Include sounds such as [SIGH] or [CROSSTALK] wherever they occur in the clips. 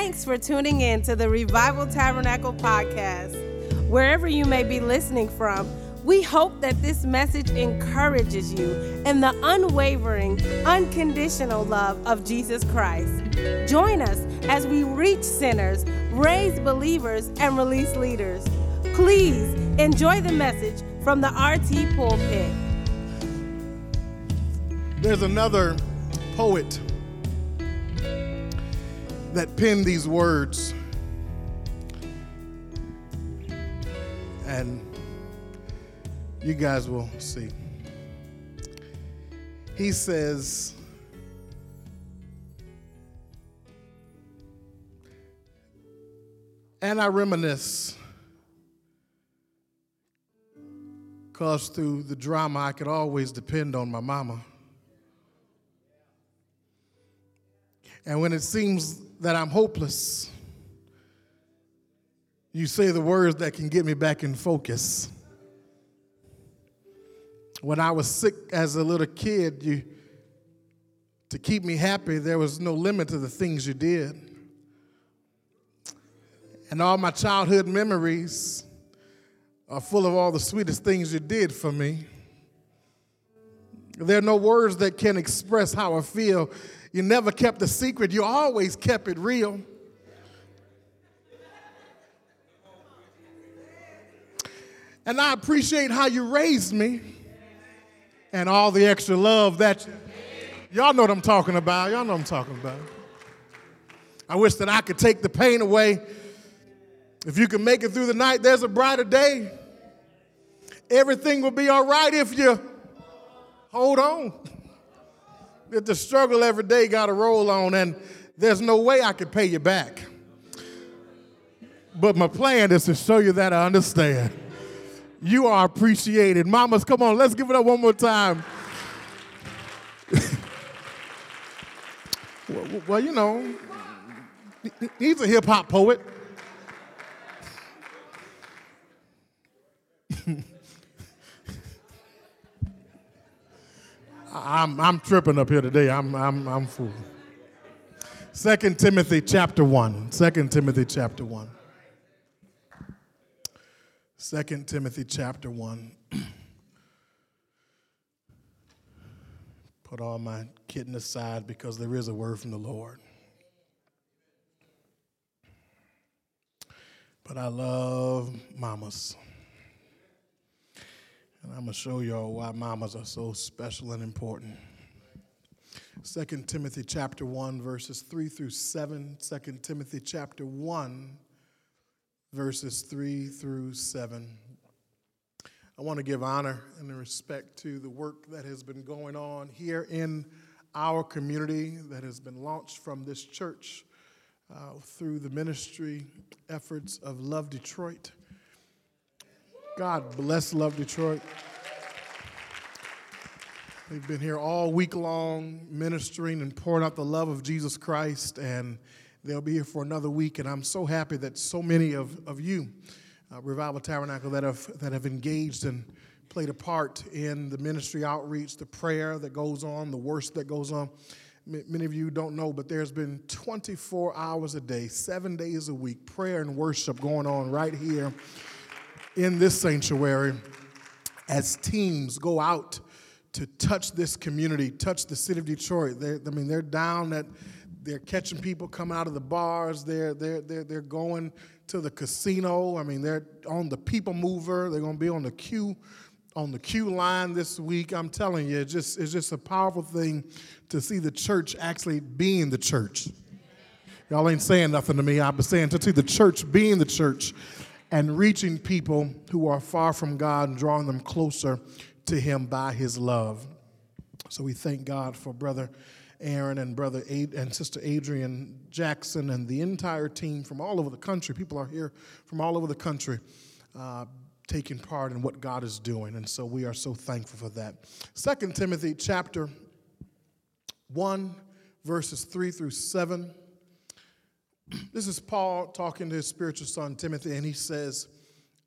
Thanks for tuning in to the Revival Tabernacle podcast. Wherever you may be listening from, we hope that this message encourages you in the unwavering, unconditional love of Jesus Christ. Join us as we reach sinners, raise believers, and release leaders. Please enjoy the message from the RT pulpit. There's another poet that penned these words. And you guys will see. He says, and I reminisce because through the drama I could always depend on my mama. And when it seems that I'm hopeless, you say the words that can get me back in focus. When I was sick as a little kid, you to keep me happy, there was no limit to the things you did. And all my childhood memories are full of all the sweetest things you did for me. There are no words that can express how I feel. You never kept a secret, you always kept it real. And I appreciate how you raised me and all the extra love that you, y'all know what I'm talking about. Y'all know what I'm talking about. I wish that I could take the pain away. If you can make it through the night, there's a brighter day. Everything will be all right if you hold on. That the struggle every day got to roll on, and there's no way I could pay you back. But my plan is to show you that I understand. You are appreciated. Mamas, come on, let's give it up one more time. [LAUGHS] well, well, you know, he's a hip hop poet. I'm, I'm tripping up here today. I'm, I'm, I'm fool. 2 Timothy chapter 1. 2 Timothy chapter 1. 2 Timothy chapter 1. Put all my kidding aside because there is a word from the Lord. But I love mamas. And I'm going to show y'all why mamas are so special and important. 2 Timothy chapter 1 verses 3 through 7. 2 Timothy chapter 1 verses 3 through 7. I want to give honor and respect to the work that has been going on here in our community that has been launched from this church uh, through the ministry efforts of Love Detroit. God bless Love Detroit. They've been here all week long ministering and pouring out the love of Jesus Christ, and they'll be here for another week. And I'm so happy that so many of, of you, uh, Revival Tabernacle, that have, that have engaged and played a part in the ministry outreach, the prayer that goes on, the worship that goes on. M- many of you don't know, but there's been 24 hours a day, seven days a week, prayer and worship going on right here in this sanctuary as teams go out to touch this community, touch the city of Detroit. They're, I mean, they're down at, they're catching people coming out of the bars. They're, they're, they're, they're going to the casino. I mean, they're on the people mover. They're going to be on the queue, on the QLine this week. I'm telling you, it's just, it's just a powerful thing to see the church actually being the church. Y'all ain't saying nothing to me. I'm saying to see the church being the church and reaching people who are far from God and drawing them closer to Him by His love. So we thank God for Brother Aaron and Brother and Sister Adrian Jackson and the entire team from all over the country. People are here from all over the country. Uh, taking part in what God is doing. And so we are so thankful for that. Second Timothy chapter 1, verses 3 through 7. This is Paul talking to his spiritual son Timothy, and he says,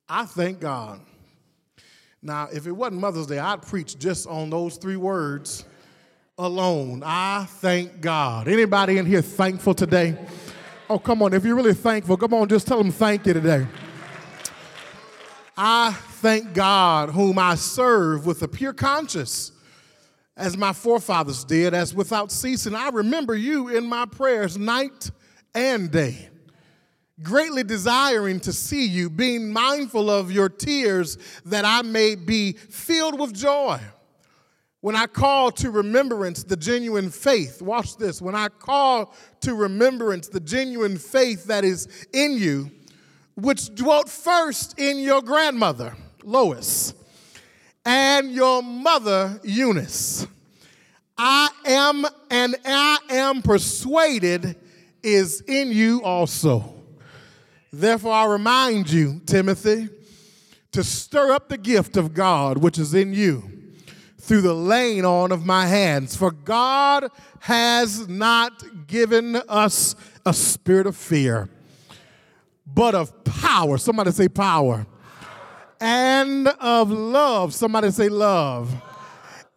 I thank God. Now, if it wasn't Mother's Day, I'd preach just on those three words alone. I thank God. Anybody in here thankful today? Oh, come on. If you're really thankful, come on, just tell them thank you today. I thank God, whom I serve with a pure conscience, as my forefathers did, as without ceasing. I remember you in my prayers night and day, greatly desiring to see you, being mindful of your tears, that I may be filled with joy. When I call to remembrance the genuine faith, watch this. When I call to remembrance the genuine faith that is in you, which dwelt first in your grandmother, Lois, and your mother, Eunice. I am and I am persuaded is in you also. Therefore, I remind you, Timothy, to stir up the gift of God which is in you through the laying on of my hands. For God has not given us a spirit of fear but of power. Somebody say power. And of love. Somebody say love.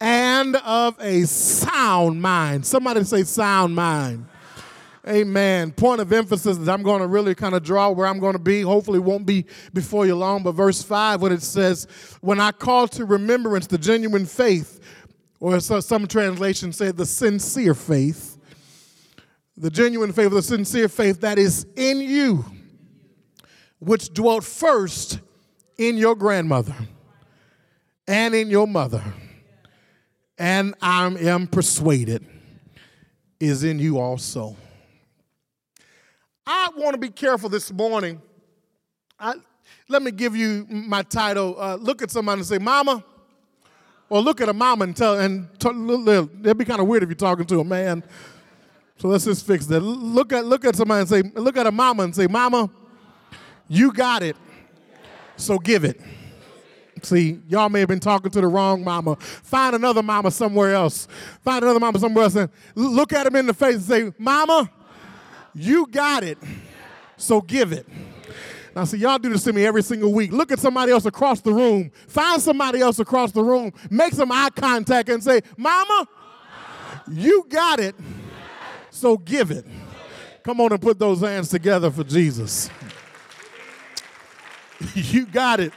And of a sound mind. Somebody say sound mind. Amen. Point of emphasis that I'm going to really kind of draw where I'm going to be. Hopefully, won't be before you long. But verse 5, when it says, When I call to remembrance the genuine faith, or some translations say the sincere faith, the genuine faith, the sincere faith that is in you which dwelt first in your grandmother and in your mother, and I am persuaded is in you also. I want to be careful this morning. I, let me give you my title. Uh, look at somebody and say, Mama. Or look at a mama and tell, and it'd be kind of weird if you're talking to a man. So let's just fix that. Look at, look at somebody and say, look at a mama and say, Mama, you got it, so give it. See, y'all may have been talking to the wrong mama. Find another mama somewhere else. Find another mama somewhere else and look at him in the face and say, Mama, you got it, so give it. Now, see, y'all do this to me every single week. Look at somebody else across the room. Find somebody else across the room. Make some eye contact and say, Mama, you got it, so give it. Come on and put those hands together for Jesus. [LAUGHS] you got it.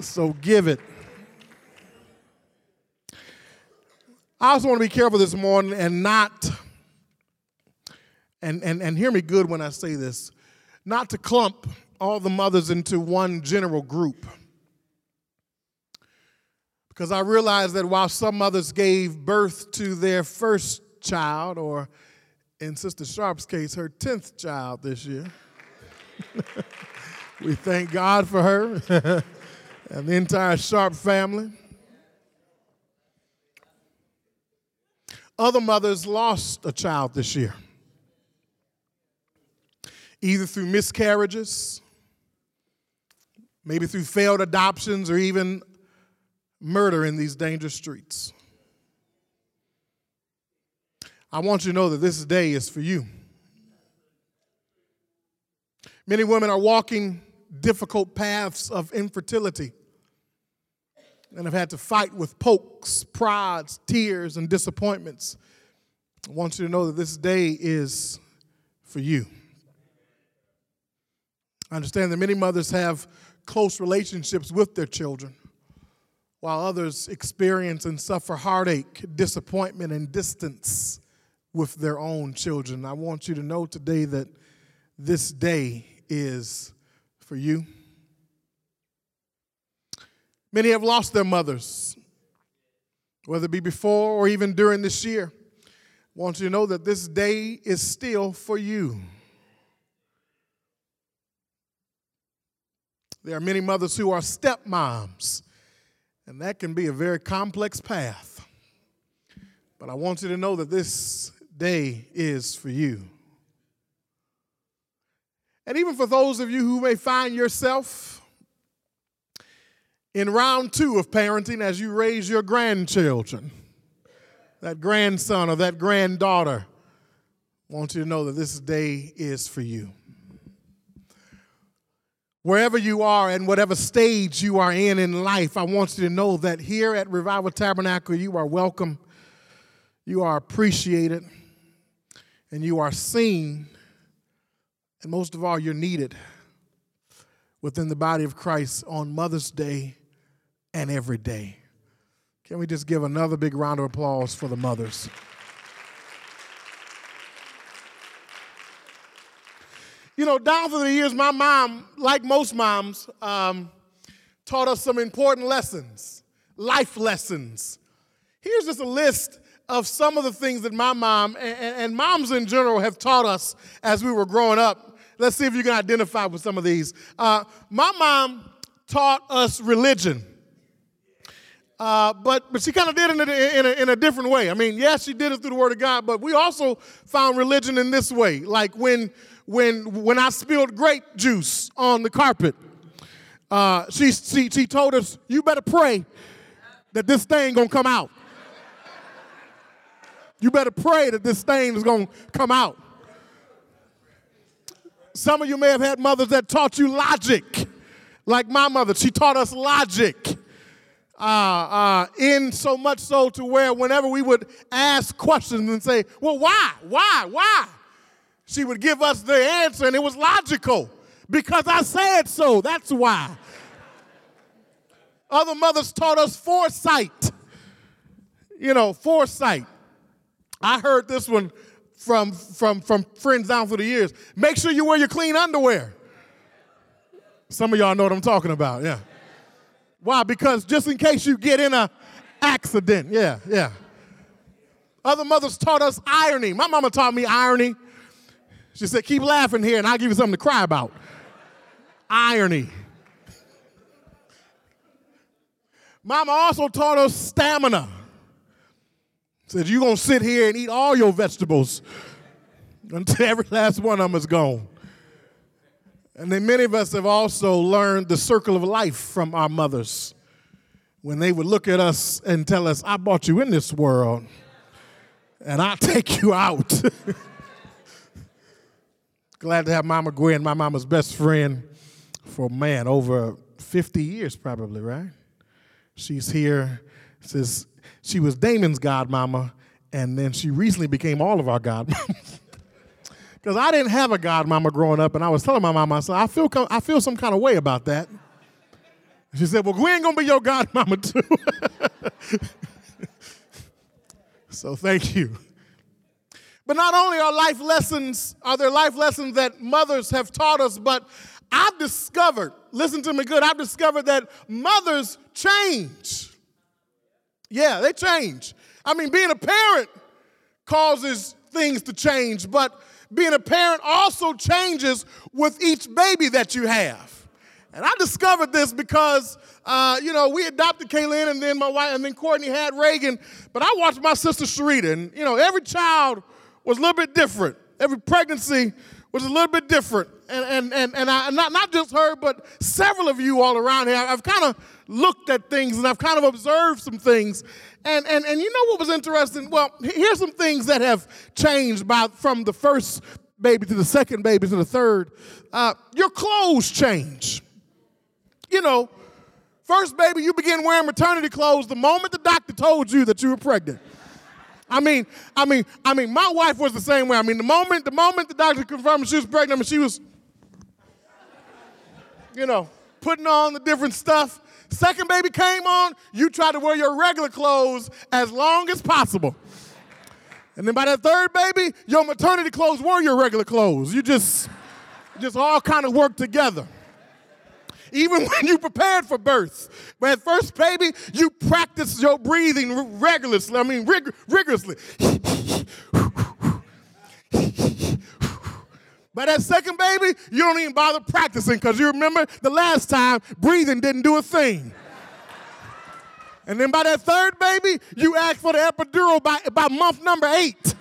So give it. I also want to be careful this morning and not, and, and, and hear me good when I say this, not to clump all the mothers into one general group. Because I realize that while some mothers gave birth to their first child, or in Sister Sharp's case, her 10th child this year. [LAUGHS] We thank God for her [LAUGHS] and the entire Sharp family. Other mothers lost a child this year, either through miscarriages, maybe through failed adoptions, or even murder in these dangerous streets. I want you to know that this day is for you. Many women are walking difficult paths of infertility and have had to fight with pokes, prods, tears, and disappointments. I want you to know that this day is for you. I understand that many mothers have close relationships with their children, while others experience and suffer heartache, disappointment, and distance with their own children. I want you to know today that this day is for you. Many have lost their mothers, whether it be before or even during this year. I want you to know that this day is still for you. There are many mothers who are stepmoms, and that can be a very complex path. But I want you to know that this day is for you. And even for those of you who may find yourself in round two of parenting as you raise your grandchildren, that grandson or that granddaughter, I want you to know that this day is for you. Wherever you are and whatever stage you are in in life, I want you to know that here at Revival Tabernacle, you are welcome, you are appreciated, and you are seen And most of all, you're needed within the body of Christ on Mother's Day and every day. Can we just give another big round of applause for the mothers? You know, down through the years, my mom, like most moms, um, taught us some important lessons, life lessons. Here's just a list of some of the things that my mom and, and, moms in general have taught us as we were growing up. Let's see if you can identify with some of these. Uh, my mom taught us religion. Uh, but, but she kind of did it in a, in, a, in a different way. I mean, yes, she did it through the Word of God, but we also found religion in this way. Like when, when, when I spilled grape juice on the carpet, uh, she, she, she told us, You better pray that this thing gonna come out. You better pray that this thing is gonna come out. Some of you may have had mothers that taught you logic, like my mother. She taught us logic. Uh, uh, in so much so to where whenever we would ask questions and say, Well, why? Why? Why? She would give us the answer, and it was logical because I said so. That's why. Other mothers taught us foresight. You know, foresight. I heard this one from, from, from friends down through the years. Make sure you wear your clean underwear. Some of y'all know what I'm talking about, yeah. Why? Because just in case you get in a accident, yeah, yeah. Other mothers taught us irony. My mama taught me irony. She said, keep laughing here and I'll give you something to cry about. Irony. Mama also taught us stamina. Said, you're going to sit here and eat all your vegetables until every last one of them is gone. And then many of us have also learned the circle of life from our mothers when they would look at us and tell us, I brought you in this world and I'll [LAUGHS] take you out. [LAUGHS] Glad to have Mama Gwen, my mama's best friend, for man, over 50 years probably, right? She's here. Says she was Damon's godmama, and then she recently became all of our godmamas. [LAUGHS] Because I didn't have a godmama growing up, and I was telling my mama, I said, I feel, I feel some kind of way about that. She said, Well, Gwen gonna be your godmama too. [LAUGHS] so thank you. But not only are life lessons, are there life lessons that mothers have taught us, but I've discovered, listen to me good, I've discovered that mothers change. Yeah, they change. I mean, being a parent causes things to change, but being a parent also changes with each baby that you have. And I discovered this because, uh, you know, we adopted Kaylin and then my wife, and then Courtney had Reagan. But I watched my sister Sharita, and, you know, every child was a little bit different. Every pregnancy was a little bit different. And, and, and, and I, not, not just her, but several of you all around here, I've kind of looked at things and I've kind of observed some things. And, and, and you know what was interesting? Well, here's some things that have changed by, from the first baby to the second baby to the third. Uh, your clothes change. You know, first baby, you begin wearing maternity clothes the moment the doctor told you that you were pregnant. I mean, I mean, I mean, my wife was the same way. I mean, the moment, the moment the doctor confirmed she was pregnant, I mean, she was, you know, putting on the different stuff. Second baby came on, you tried to wear your regular clothes as long as possible. And then by that third baby, your maternity clothes were your regular clothes. You just, just all kind of work together even [LAUGHS] when you prepared for birth. But at first, baby, you practice your breathing regularly. I mean, rig- rigorously. But that second baby, you don't even bother practicing because you remember the last time breathing didn't do a thing. And then by that third baby, you ask for the epidural by, by month number eight.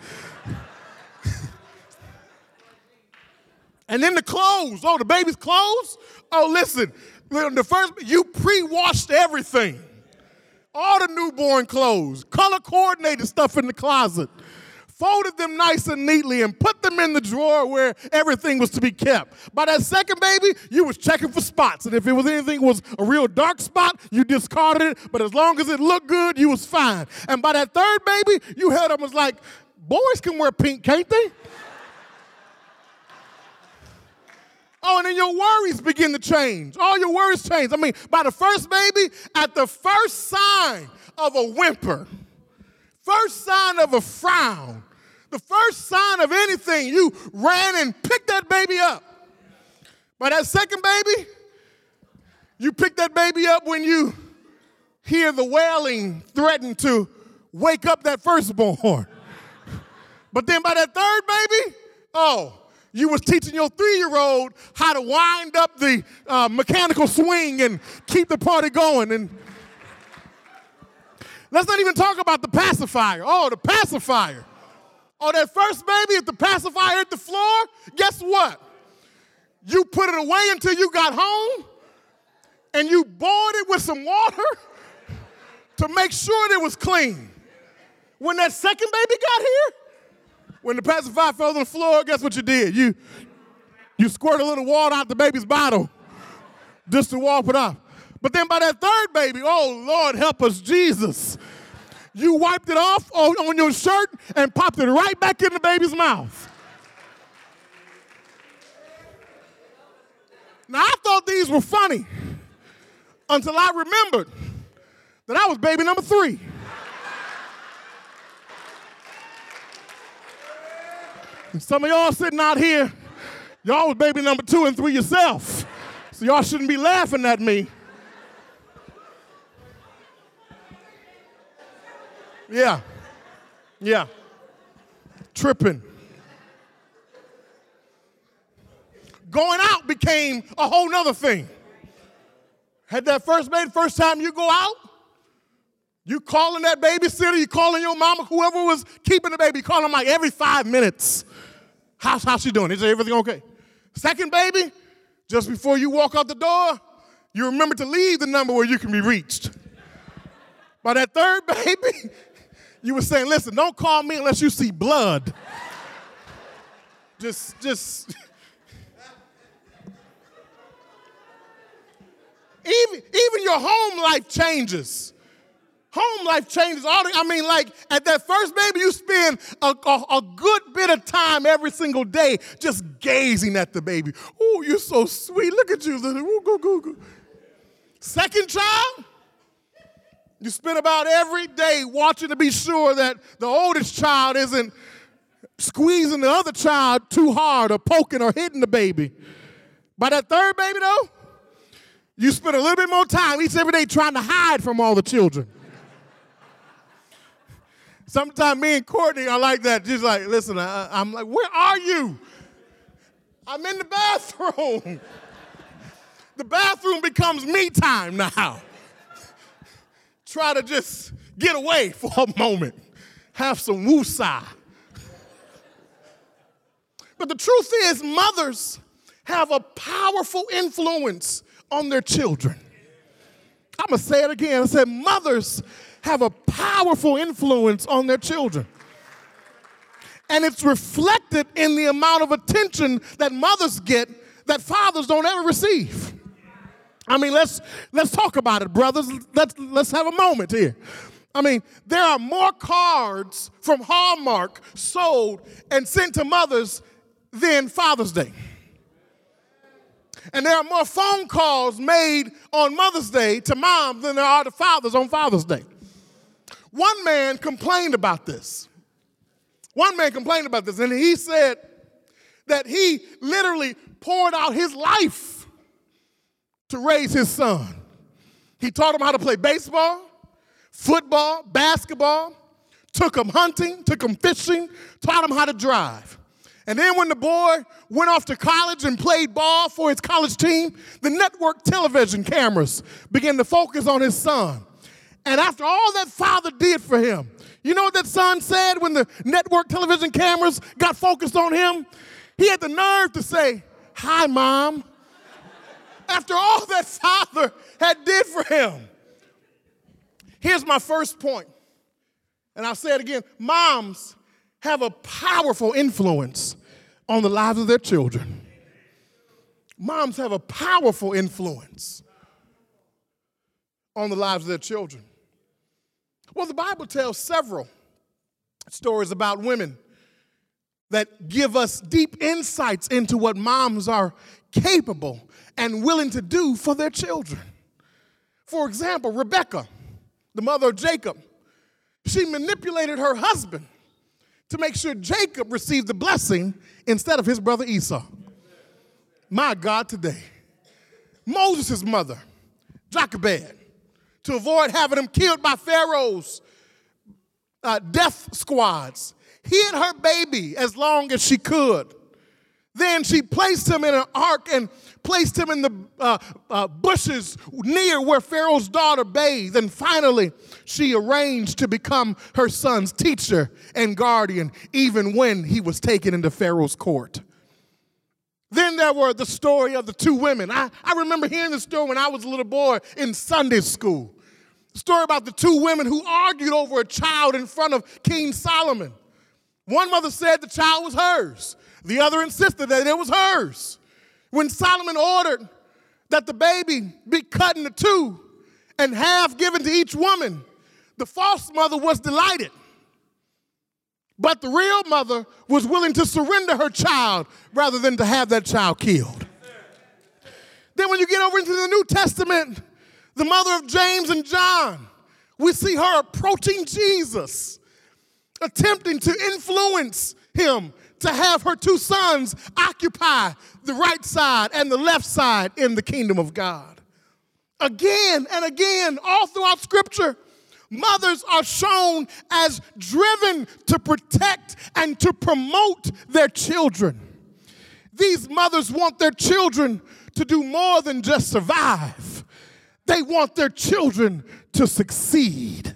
And then the clothes. Oh, the baby's clothes? Oh, listen, the first, you pre washed everything. All the newborn clothes, color coordinated stuff in the closet, folded them nice and neatly, and put them in the drawer where everything was to be kept. By that second baby, you was checking for spots. And if it was anything was a real dark spot, you discarded it. But as long as it looked good, you was fine. And by that third baby, you held them was like, boys can wear pink, can't they? Oh, and then your worries begin to change. All your worries change. I mean, by the first baby, at the first sign of a whimper, first sign of a frown, the first sign of anything, you ran and picked that baby up. By that second baby, you pick that baby up when you hear the wailing threaten to wake up that firstborn. [LAUGHS] But then by that third baby, oh, you was teaching your three-year-old how to wind up the uh, mechanical swing and keep the party going. And let's not even talk about the pacifier. Oh, the pacifier. Oh, that first baby, if the pacifier hit the floor, guess what? You put it away until you got home, and you boiled it with some water to make sure it was clean. When that second baby got here, when the pacifier fell on the floor, guess what you did? You, you squirt a little water out the baby's bottle just to walk it off. But then by that third baby, oh Lord, help us, Jesus. You wiped it off on, on your shirt and popped it right back in the baby's mouth. Now I thought these were funny until I remembered that I was baby number three. Some of y'all sitting out here, y'all was baby number two and three yourself. So y'all shouldn't be laughing at me. Yeah. Yeah. Tripping. Going out became a whole nother thing. Had that first baby, first time you go out, you calling that babysitter, you calling your mama, whoever was keeping the baby, calling them like every five minutes. How's, how's she doing? Is everything okay? Second baby, just before you walk out the door, you remember to leave the number where you can be reached. By that third [LAUGHS] baby, you were saying, listen, don't call me unless you see blood. just, just. even, even your home life changes. Home life changes all the, I mean, like at that first baby, you spend a, a, a, good bit of time every single day just gazing at the baby. Oh, you're so sweet. Look at you. Ooh, go, go, go. Second child, you spend about every day watching to be sure that the oldest child isn't squeezing the other child too hard or poking or hitting the baby. By that third baby, though, you spend a little bit more time each every day trying to hide from all the children. Sometimes me and Courtney are like that. Just like, listen, I, am like, where are you? I'm in the bathroom. [LAUGHS] the bathroom becomes me time now. [LAUGHS] Try to just get away [LAUGHS] for a moment, have some woosah. But the truth is, mothers have a powerful influence on their children. I'm gonna say it again. I said, mothers have a powerful influence on their children. And it's reflected in the amount of attention that mothers get that fathers don't ever receive. I mean, let's let's talk about it, brothers. Let's let's have a moment here. I mean, there are more cards from Hallmark sold and sent to mothers than Father's Day. And there are more phone calls made on Mother's Day to moms than there are to fathers on Father's Day. One man complained about this. One man complained about this, and he said that he literally poured out his life to raise his son. He taught him how to play baseball, football, basketball, took him hunting, took him fishing, taught him how to drive. And then when the boy went off to college and played ball for his college team, the network television cameras began to focus on his son. And after all that father did for him, you know what that son said when the network television cameras got focused on him? He had the nerve to say, Hi, mom. after all that father had did for him. Here's my first point, and I'll say it again moms have a powerful influence on the lives of their children. Moms have a powerful influence on the lives of their children. Well, the Bible tells several stories about women that give us deep insights into what moms are capable and willing to do for their children. For example, Rebecca, the mother of Jacob, she manipulated her husband to make sure Jacob received the blessing instead of his brother Esau. My God, today. Moses' mother, Jochebed, to avoid having him killed by Pharaoh's uh, death squads, hid her baby as long as she could. Then she placed him in an ark and placed him in the uh, uh, bushes near where Pharaoh's daughter bathed. And finally, she arranged to become her son's teacher and guardian, even when he was taken into Pharaoh's court. Then there were the story of the two women. I, I remember hearing the story when I was a little boy in Sunday school. Story about the two women who argued over a child in front of King Solomon. One mother said the child was hers, the other insisted that it was hers. When Solomon ordered that the baby be cut into two and half given to each woman, the false mother was delighted. But the real mother was willing to surrender her child rather than to have that child killed. Then, when you get over into the New Testament, the mother of James and John, we see her approaching Jesus, attempting to influence him to have her two sons occupy the right side and the left side in the kingdom of God. Again and again, all throughout Scripture, mothers are shown as driven to protect and to promote their children. These mothers want their children to do more than just survive, they want their children to succeed.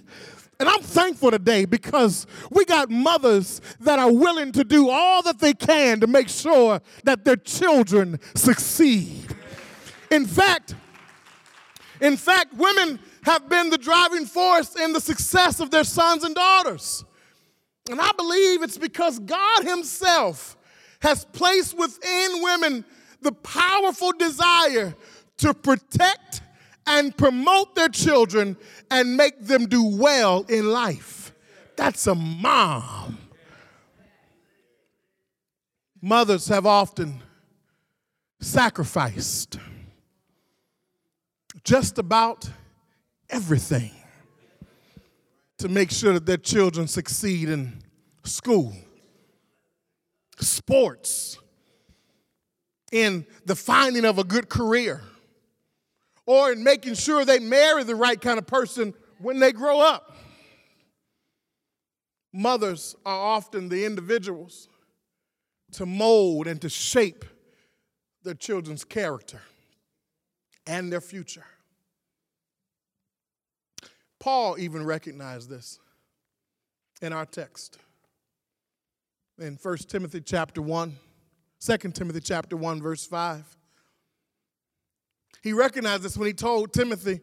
And I'm thankful today because we got mothers that are willing to do all that they can to make sure that their children succeed. In fact, in fact, women have been the driving force in the success of their sons and daughters. And I believe it's because God Himself has placed within women the powerful desire to protect and promote their children and make them do well in life. That's a mom. Mothers have often sacrificed just about everything to make sure that their children succeed in school, sports, in the finding of a good career, or in making sure they marry the right kind of person when they grow up. Mothers are often the individuals to mold and to shape their children's character and their future. Paul even recognized this in our text. In 1 Timothy chapter 1, 2 Timothy chapter 1, verse 5. He recognized this when he told Timothy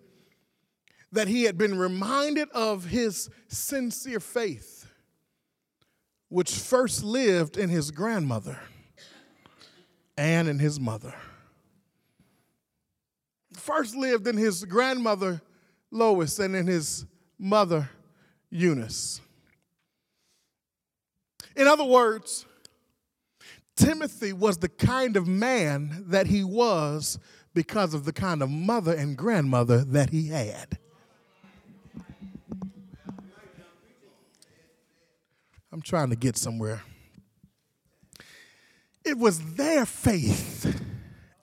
that he had been reminded of his sincere faith, which first lived in his grandmother and in his mother. First lived in his grandmother Lois and in his mother Eunice. In other words, Timothy was the kind of man that he was because of the kind of mother and grandmother that he had. I'm trying to get somewhere. It was their faith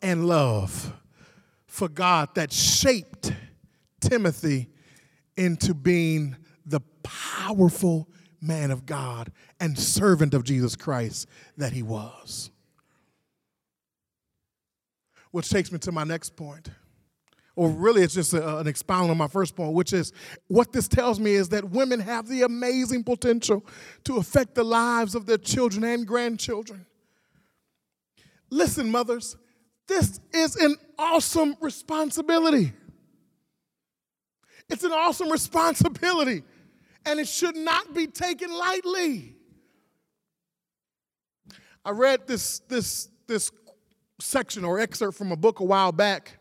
and love for God that shaped Timothy into being the powerful man of God and servant of Jesus Christ that he was. Which takes me to my next point. Or really, it's just a, an expound on my first point, which is what this tells me is that women have the amazing potential to affect the lives of their children and grandchildren. Listen, mothers, this is an awesome responsibility. It's an awesome responsibility, and it should not be taken lightly. I read this, this, this section or excerpt from a book a while back.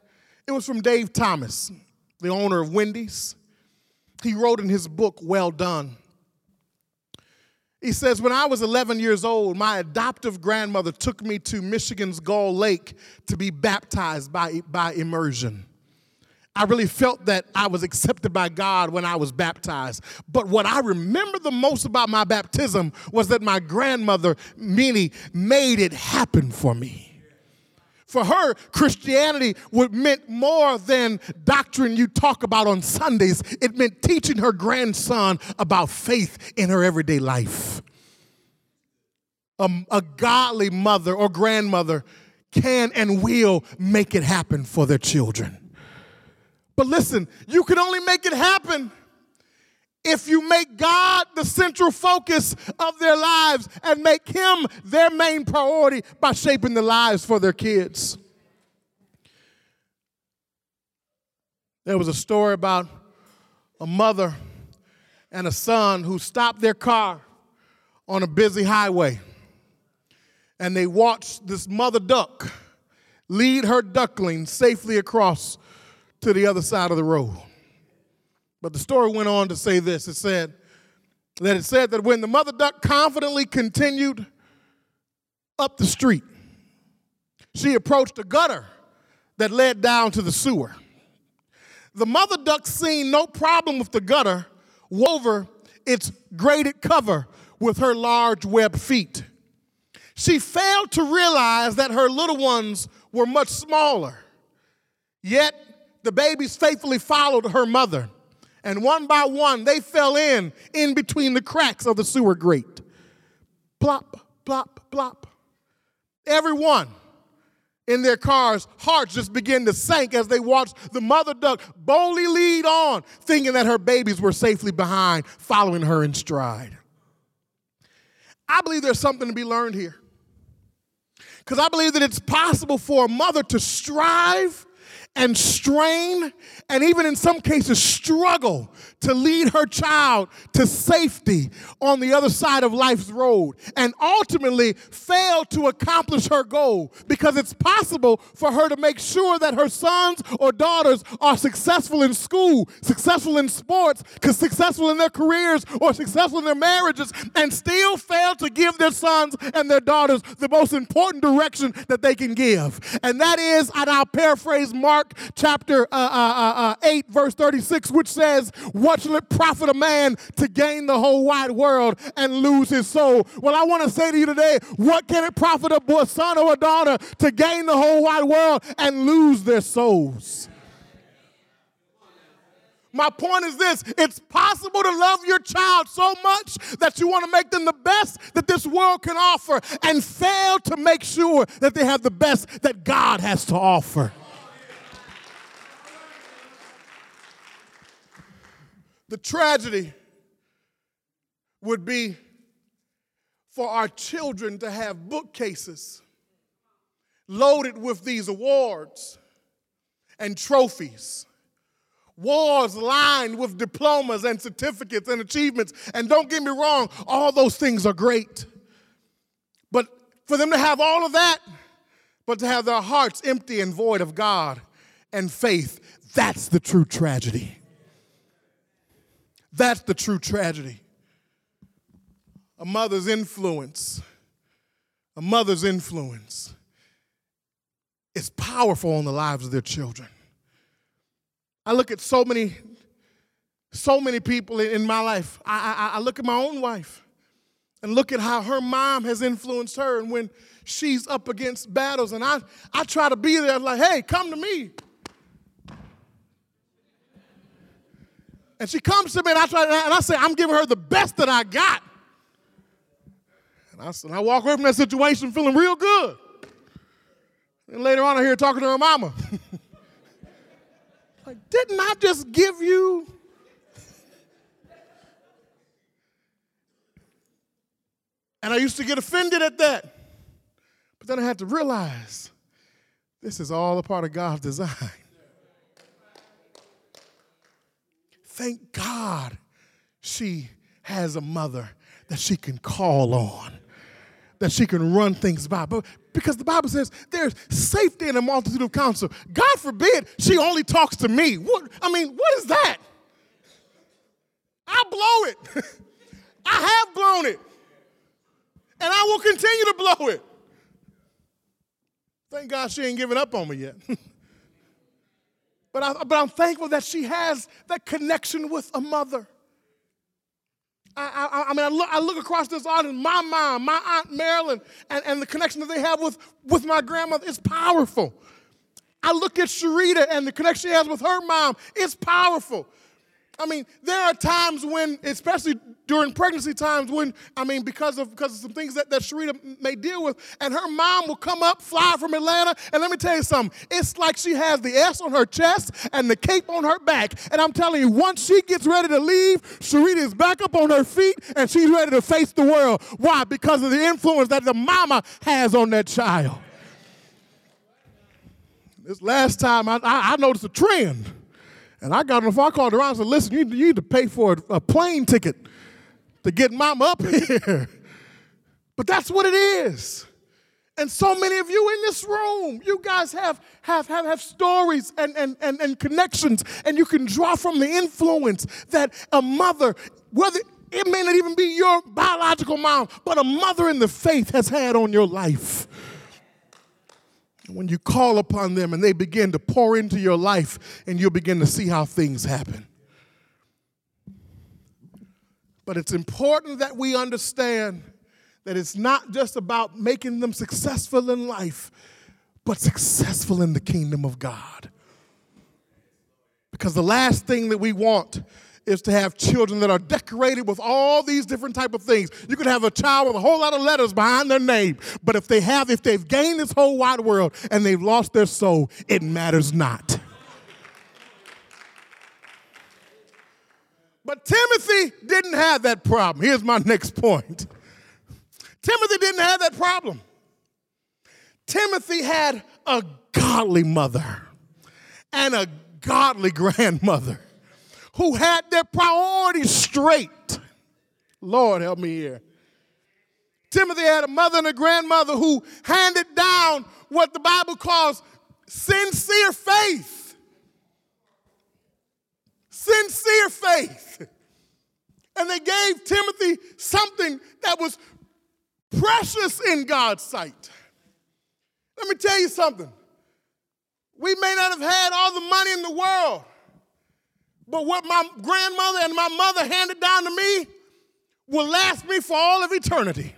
It was from Dave Thomas, the owner of Wendy's. He wrote in his book, Well Done. He says, When I was 11 years old, my adoptive grandmother took me to Michigan's Gull Lake to be baptized by, by immersion. I really felt that I was accepted by God when I was baptized. But what I remember the most about my baptism was that my grandmother, Minnie, made it happen for me. For her, Christianity would meant more than doctrine you talk about on Sundays. It meant teaching her grandson about faith in her everyday life. A, a godly mother or grandmother can and will make it happen for their children. But listen, you can only make it happen if you make God the central focus of their lives and make Him their main priority by shaping the lives for their kids. There was a story about a mother and a son who stopped their car on a busy highway and they watched this mother duck lead her duckling safely across to the other side of the road. But the story went on to say this it said that it said that when the mother duck confidently continued up the street, she approached a gutter that led down to the sewer. The mother duck seen no problem with the gutter, over its grated cover with her large web feet. She failed to realize that her little ones were much smaller. Yet the babies faithfully followed her mother, and one by one they fell in in between the cracks of the sewer grate. Plop, plop, plop. Everyone in their cars, hearts just began to sink as they watched the mother duck boldly lead on, thinking that her babies were safely behind, following her in stride. I believe there's something to be learned here. Because I believe that it's possible for a mother to strive and strain and even in some cases struggle to lead her child to safety on the other side of life's road and ultimately fail to accomplish her goal because it's possible for her to make sure that her sons or daughters are successful in school, successful in sports, successful in their careers or successful in their marriages and still fail to give their sons and their daughters the most important direction that they can give. And that is, and I'll paraphrase Mark chapter uh, uh, uh, uh, 8, verse 36, which says, What shall it profit a man to gain the whole wide world and lose his soul? Well, I want to say to you today, what can it profit a boy, son or a daughter to gain the whole wide world and lose their souls? My point is this it's possible to love your child so much that you want to make them the best that this world can offer and fail to make sure that they have the best that God has to offer. The tragedy would be for our children to have bookcases loaded with these awards and trophies. Walls lined with diplomas and certificates and achievements. And don't get me wrong, all those things are great. But for them to have all of that, but to have their hearts empty and void of God and faith, that's the true tragedy. That's the true tragedy. A mother's influence, a mother's influence is powerful on the lives of their children. I look at so many, so many people in my life. I, I, I look at my own wife and look at how her mom has influenced her. And when she's up against battles, and I, I try to be there, like, hey, come to me. And she comes to me and I try and I say, I'm giving her the best that I got. And I, and I walk away from that situation feeling real good. And later on I hear her talking to her mama. [LAUGHS] like, didn't I just give you? And I used to get offended at that. But then I had to realize this is all a part of God's design. Thank God she has a mother that she can call on, that she can run things by. But because the Bible says there's safety in a multitude of counsel. God forbid she only talks to me. What, I mean, what is that? I blow it. [LAUGHS] I have blown it. And I will continue to blow it. Thank God she ain't giving up on me yet. [LAUGHS] but, I, but I'm thankful that she has that connection with a mother. I, I, I, mean, I look, I look across this audience, my mom, my Aunt Marilyn, and, and the connection that they have with, with my grandmother is powerful. I look at Sharita and the connection she has with her mom, it's powerful. I mean, there are times when, especially during pregnancy times, when, I mean, because of, because of some things that, that Sharita may deal with, and her mom will come up, fly from Atlanta, and let me tell you something, it's like she has the S on her chest and the cape on her back. And I'm telling you, once she gets ready to leave, Sharita is back up on her feet and she's ready to face the world. Why? Because of the influence that the mama has on that child. This last time, I, I, I noticed a trend. And I got on the phone, I called around and said, listen, you, you need to pay for a, a plane ticket to get mama up [LAUGHS] here. but that's what it is. And so many of you in this room, you guys have, have, have, have stories and, and, and, and connections, and you can draw from the influence that a mother, whether it may not even be your biological mom, but a mother in the faith has had on your life when you call upon them and they begin to pour into your life and you'll begin to see how things happen. But it's important that we understand that it's not just about making them successful in life, but successful in the kingdom of God. Because the last thing that we want is to have children that are decorated with all these different type of things. You could have a child with a whole lot of letters behind their name, but if they have, if they've gained this whole wide world and they've lost their soul, it matters not. But Timothy didn't have that problem. Here's my next point. Timothy didn't have that problem. Timothy had a godly mother and a godly [LAUGHS] grandmother who had their priorities straight. Lord, help me here. Timothy had a mother and a grandmother who handed down what the Bible calls sincere faith. Sincere faith. And they gave Timothy something that was precious in God's sight. Let me tell you something. We may not have had all the money in the world, but what my grandmother and my mother handed down to me will last me for all of eternity.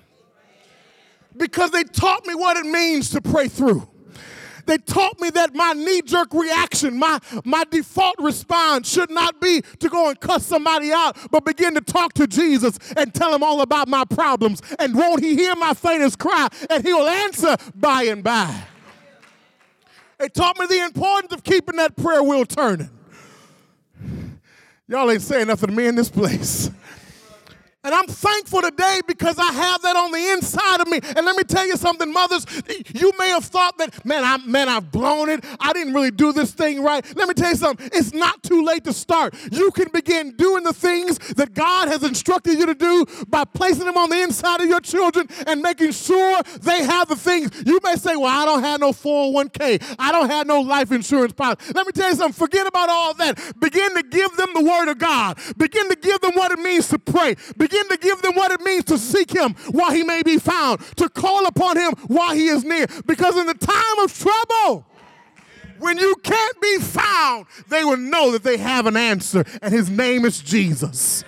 Because they taught me what it means to pray through. They taught me that my knee jerk reaction, my, my default response should not be to go and cuss somebody out, but begin to talk to Jesus and tell him all about my problems. And won't he hear my faintest cry? And he will answer by and by. They taught me the importance of keeping that prayer wheel turning. Y'all ain't saying nothing to me in this place. And I'm thankful today because I have that on the inside of me. And let me tell you something, mothers, you may have thought that, man, I man, I've blown it. I didn't really do this thing right. Let me tell you something. It's not too late to start. You can begin doing the things that God has instructed you to do by placing them on the inside of your children and making sure they have the things. You may say, well, I don't have no 401k. I don't have no life insurance policy. Let me tell you something. Forget about all that. Begin to give them the word of God. Begin to give them what it means to pray. Begin begin to give them what it means to seek him while he may be found, to call upon him while he is near. Because in the time of trouble, when you can't be found, they will know that they have an answer, and his name is Jesus.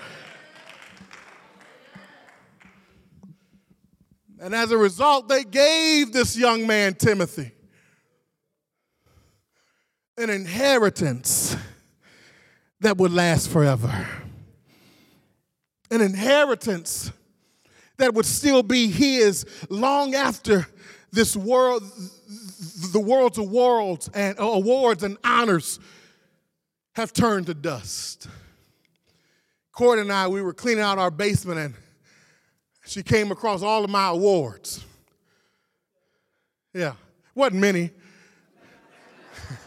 And as a result, they gave this young man, Timothy, an inheritance that would last forever an inheritance that would still be his long after this world, the world's awards and uh, awards and honors have turned to dust. Court and I, we were cleaning out our basement and she came across all of my awards. Yeah, wasn't many. [LAUGHS]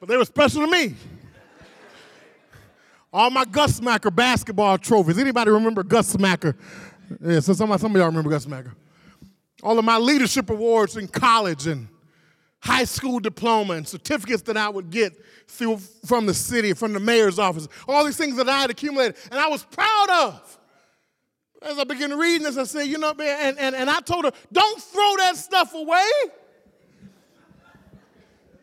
but they were special to me. All my Gus Macker basketball trophies. Anybody remember Gus Macker? Yeah, so some, some of y'all remember Gus Macker. All of my leadership awards in college and high school diploma and certificates that I would get through from the city, from the mayor's office. All these things that I had accumulated and I was proud of. as I began reading this, I said, you know, man, and, and, and I told her, don't throw that stuff away.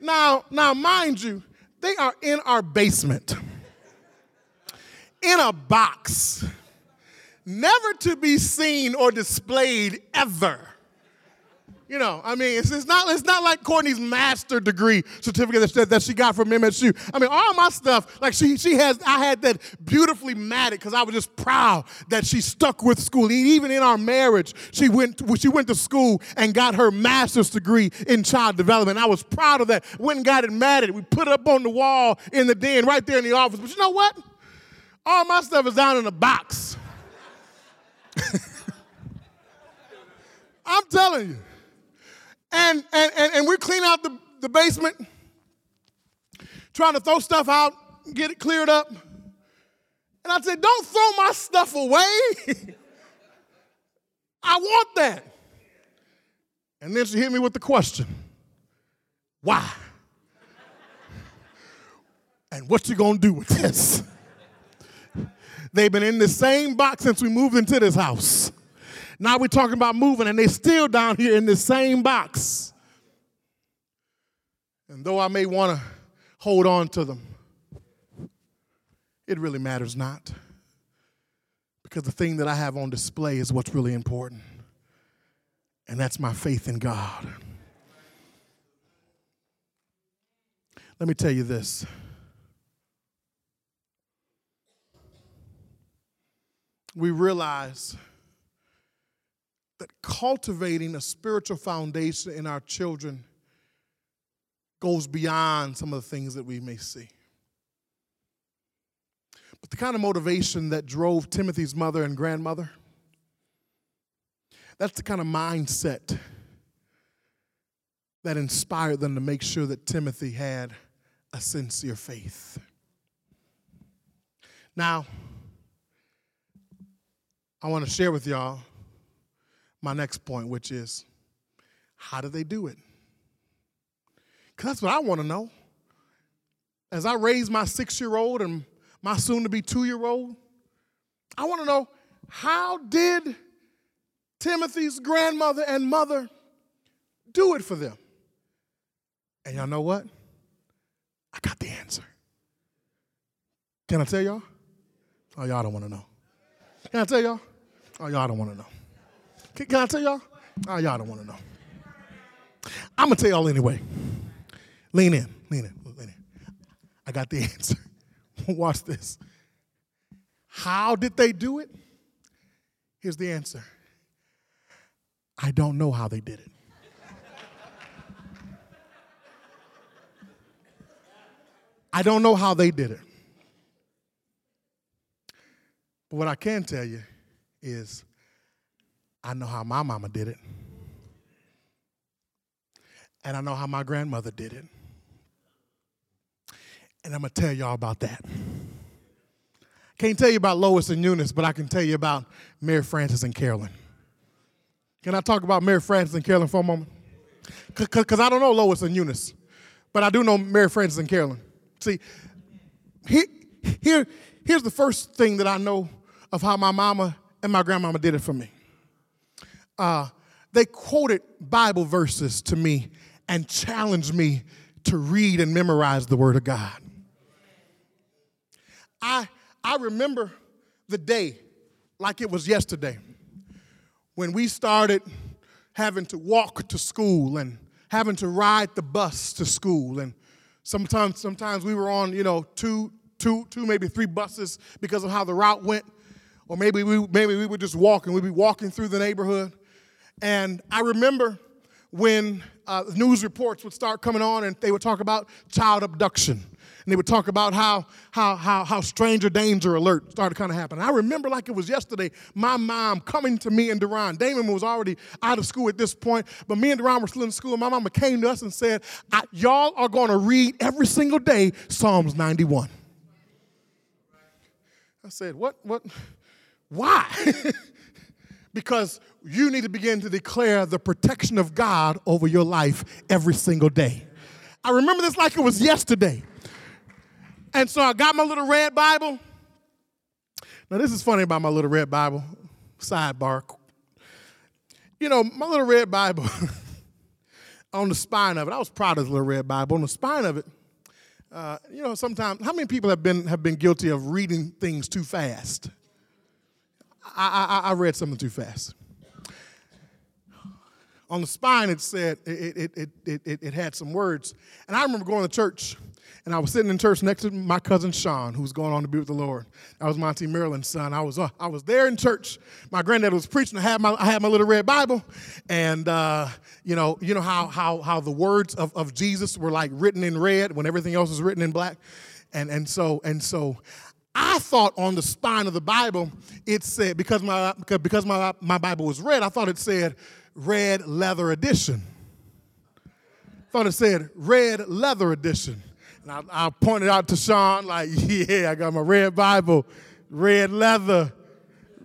Now, now, mind you, they are in our basement, in a box, never to be seen or displayed ever. You know, I mean, it's, it's, not, it's not like Courtney's master degree certificate that, that she got from MSU. I mean, all my stuff, like she, she has, I had that beautifully matted because I was just proud that she stuck with school. Even in our marriage, she went, she went to school and got her master's degree in child development. I was proud of that. Went and got it matted. We put it up on the wall in the den right there in the office. But you know what? All my stuff is down in a box. [LAUGHS] I'm telling you and, and, and, and we're cleaning out the, the basement, trying to throw stuff out, get it cleared up. And I said, Don't throw my stuff away. [LAUGHS] I want that. And then she hit me with the question Why? [LAUGHS] and what you gonna do with this? They've been in the same box since we moved into this house. Now we're talking about moving, and they're still down here in the same box. And though I may want to hold on to them, it really matters not. Because the thing that I have on display is what's really important, and that's my faith in God. Let me tell you this. We realize that cultivating a spiritual foundation in our children goes beyond some of the things that we may see. But the kind of motivation that drove Timothy's mother and grandmother, that's the kind of mindset that inspired them to make sure that Timothy had a sincere faith. Now, I want to share with y'all my next point, which is how do they do it? Because that's what I want to know. As I raise my six year old and my soon to be two year old, I want to know how did Timothy's grandmother and mother do it for them? And y'all know what? I got the answer. Can I tell y'all? Oh, y'all don't want to know. Can I tell y'all? Oh, y'all don't want to know. Can, can I tell y'all? Oh, y'all don't want to know. I'm going to tell y'all anyway. Lean in, lean in, lean in. I got the [LAUGHS] answer. Watch this. How did they do it? Here's the answer I don't know how they did it. I don't know how they did it. But what I can tell you is I know how my mama did it. And I know how my grandmother did it. And I'm going to tell y'all about that. Can't tell you about Lois and Eunice, but I can tell you about Mary Frances and Carolyn. Can I talk about Mary Frances and Carolyn for a moment? Because I don't know Lois and Eunice, but I do know Mary Frances and Carolyn. See, here, here, here's the first thing that I know of how my mama and my grandmama did it for me. Uh, they quoted Bible verses to me and challenged me to read and memorize the Word of God. I, I remember the day like it was yesterday when we started having to walk to school and having to ride the bus to school. And sometimes sometimes we were on you know two two two maybe three buses because of how the route went or maybe we maybe we were just walking we'd be walking through the neighborhood and I remember when uh, news reports would start coming on and they would talk about child abduction. And they would talk about how, how, how, how stranger danger alert started kind of happening. I remember like it was yesterday, my mom coming to me and Duran. Damon was already out of school at this point, but me and Duran were still in school. My mama came to us and said, Y'all are going to read every single day Psalms 91. I said, What? What? Why? [LAUGHS] because you need to begin to declare the protection of God over your life every single day. I remember this like it was yesterday. And so I got my little red Bible. Now, this is funny about my little red Bible. sidebar. You know, my little red Bible, [LAUGHS] on the spine of it, I was proud of the little red Bible. On the spine of it, uh, you know, sometimes, how many people have been, have been guilty of reading things too fast? I, I, I read something too fast. On the spine, it said, it, it, it, it, it had some words. And I remember going to church and I was sitting in church next to my cousin Sean, who was going on to be with the Lord. That was Auntie Marilyn's son. I was uh, I was there in church. My granddad was preaching. I had my I had my little red Bible, and uh, you know you know how how how the words of, of Jesus were like written in red when everything else was written in black, and and so and so. I thought on the spine of the Bible it said because my because my my Bible was red. I thought it said red leather edition. I Thought it said red leather edition. And I, I pointed out to Sean, like, [LAUGHS] yeah, I got my red Bible, red leather,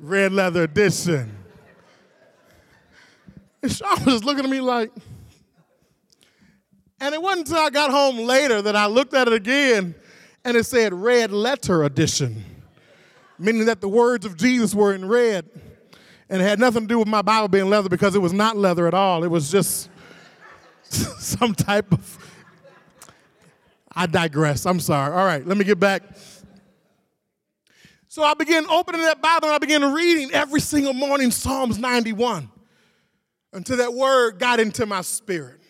red leather edition. And Sean was looking at me like, and it wasn't until I got home later that I looked at it again and it said red letter edition, meaning that the words of Jesus were in red. And it had nothing to do with my Bible being leather because it was not leather at all. It was just [LAUGHS] some type of I digress. I'm sorry. All right, let me get back. So I began opening that Bible and I began reading every single morning Psalms 91 until that word got into my spirit.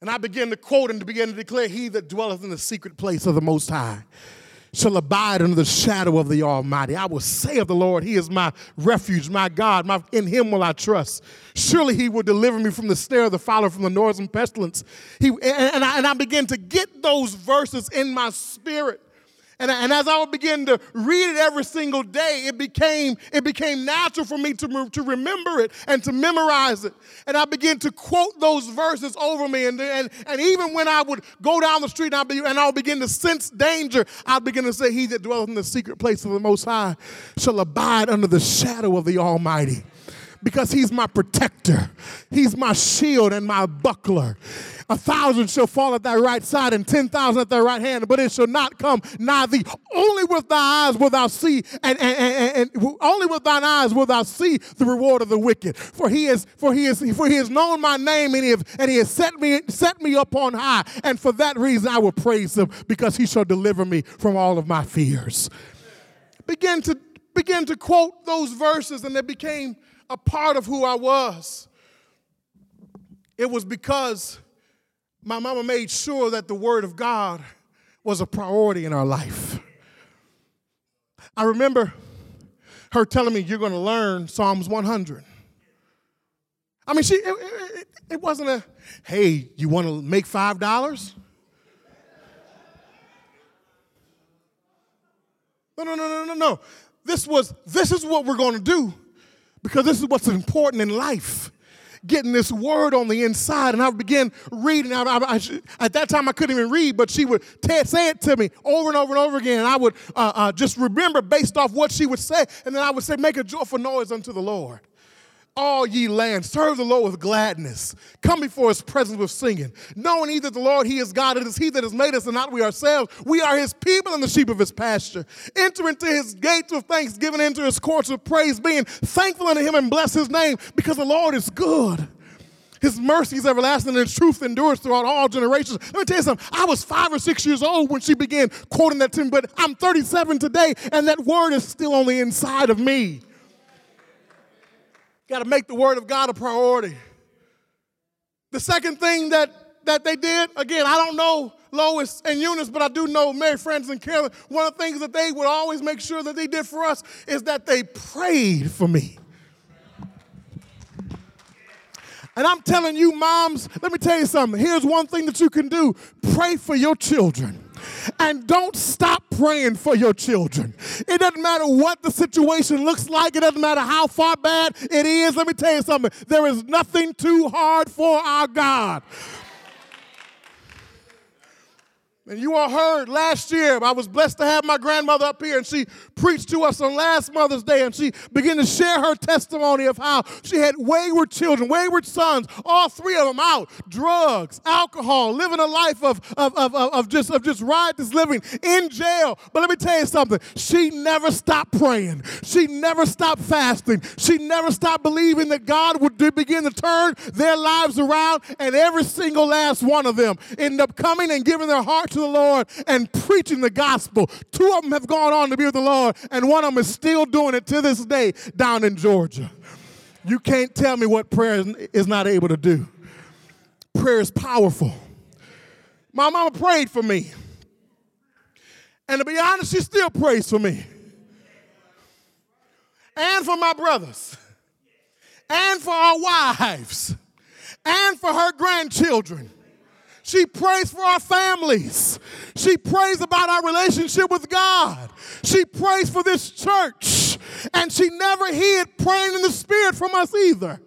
And I began to quote and to begin to declare, He that dwelleth in the secret place of the Most High shall abide under the shadow of the Almighty. I will say of the Lord, He is my refuge, my God. My, in Him will I trust. Surely He will deliver me from the snare of the fowler, from the noise and pestilence. He, and, and, I, and I begin to get those verses in my spirit. And, and as I would begin to read it every single day, it became, it became natural for me to, to remember it and to memorize it. And I began to quote those verses over me. And, and, and even when I would go down the street and, I'd be, and I would begin to sense danger, I'd begin to say, He that dwelleth in the secret place of the Most High shall abide under the shadow of the Almighty because he's my protector. He's my shield and my buckler. A thousand shall fall at thy right side and 10,000 at thy right hand, but it shall not come nigh thee. Only with thy eyes will thou see, and, and, and, and, only with thine eyes will thou see the reward of the wicked. For he is, for he is, for he has known my name, and he, has, and he has set me, set me up on high. And for that reason I will praise him, because he shall deliver me from all of my fears. Begin to begin to quote those verses, and they became a part of who I was. It was because my mama made sure that the Word of God was a priority in our life. I remember her telling me, You're going to learn Psalms 100. I mean, she, it, it, it wasn't a, hey, you want to make $5? No, no, no, no, no, no. This was, this is what we're going to do because this is what's important in life getting this word on the inside. And I began reading. I, I, I, at that time, I couldn't even read, but she would t- say it to me over and over and over again. And I would uh, uh, just remember based off what she would say. And then I would say, Make a joyful noise unto the Lord all ye lands, serve the Lord with gladness. Come before his presence with singing. Knowing either the Lord, he is God, it is he that has made us and not we ourselves. We are his people and the sheep of his pasture. Enter into his gates with thanksgiving, into his courts with praise, being thankful unto him and bless his name, because the Lord is good. His mercy is everlasting and his truth endures throughout all generations. Let me tell you something. I was five or six years old when she began quoting that to me, but I'm 37 today, and that word is still on the inside of me. Got to make the Word of God a priority. The second thing that, that they did, again, I don't know Lois and Eunice, but I do know Mary Frances and Carolyn. One of the things that they would always make sure that they did for us is that they prayed for me. And I'm telling you, moms, let me tell you something. Here's one thing that you can do pray for your children. And don't stop praying for your children. It doesn't matter what the situation looks like, it doesn't matter how far bad it is. Let me tell you something there is nothing too hard for our God. And you all heard last year, I was blessed to have my grandmother up here, and she preached to us on last Mother's Day, and she began to share her testimony of how she had wayward children, wayward sons, all three of them out, drugs, alcohol, living a life of, of, of, of, just, of just riotous living in jail. But let me tell you something, she never stopped praying. She never stopped fasting. She never stopped believing that God would begin to turn their lives around, and every single last one of them ended up coming and giving their heart to the Lord and preaching the gospel. Two of them have gone on to be with the Lord, and one of them is still doing it to this day down in Georgia. You can't tell me what prayer is not able to do. Prayer is powerful. My mama prayed for me. And to be honest, she still prays for me. And for my brothers. And for our wives. And for her grandchildren. She prays for our families. She prays about our relationship with God. She prays for this church. And she never hid praying in the Spirit from us either.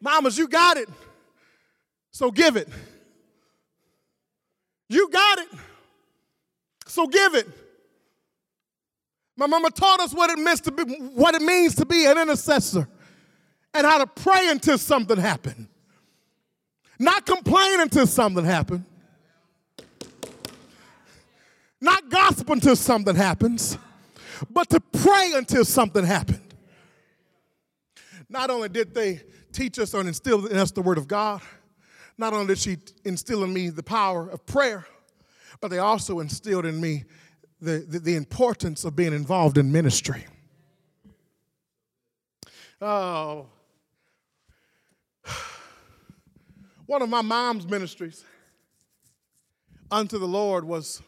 Mamas, you got it. So give it. You got it. So give it. My mama taught us what it means to be, what it means to be an intercessor and how to pray until something happened. Not complain until something happened. Not gossip until something happens, but to pray until something happened. Not only did they teach us or instill in us the Word of God, not only did she instill in me the power of prayer, but they also instilled in me the, the, the importance of being involved in ministry. Oh, one of my mom's ministries unto the Lord was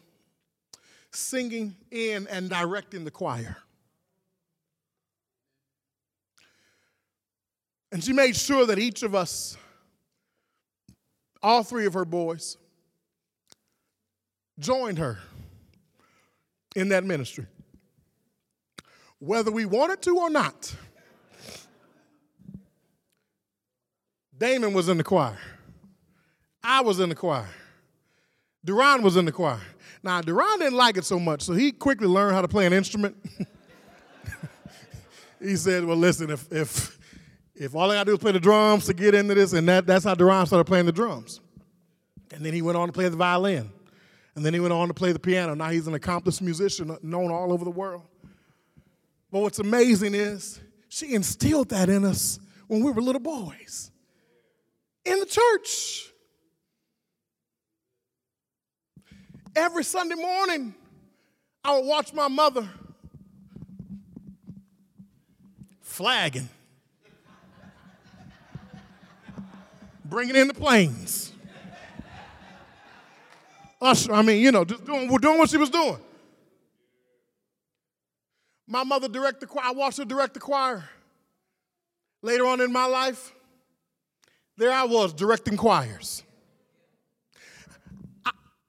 singing in and directing the choir. And she made sure that each of us, all three of her boys, joined her in that ministry. Whether we wanted to or not, Damon was in the choir. I was in the choir. Duran was in the choir. Now, Duran didn't like it so much, so he quickly learned how to play an instrument. [LAUGHS] he said, Well, listen, if, if, if all I gotta do is play the drums to get into this, and that, that's how Duran started playing the drums. And then he went on to play the violin. And then he went on to play the piano. Now he's an accomplished musician known all over the world. But what's amazing is she instilled that in us when we were little boys in the church. Every Sunday morning, I would watch my mother flagging, bringing in the planes. Usher, I mean, you know, just doing, doing what she was doing. My mother directed the choir. I watched her direct the choir. Later on in my life, there I was directing choirs.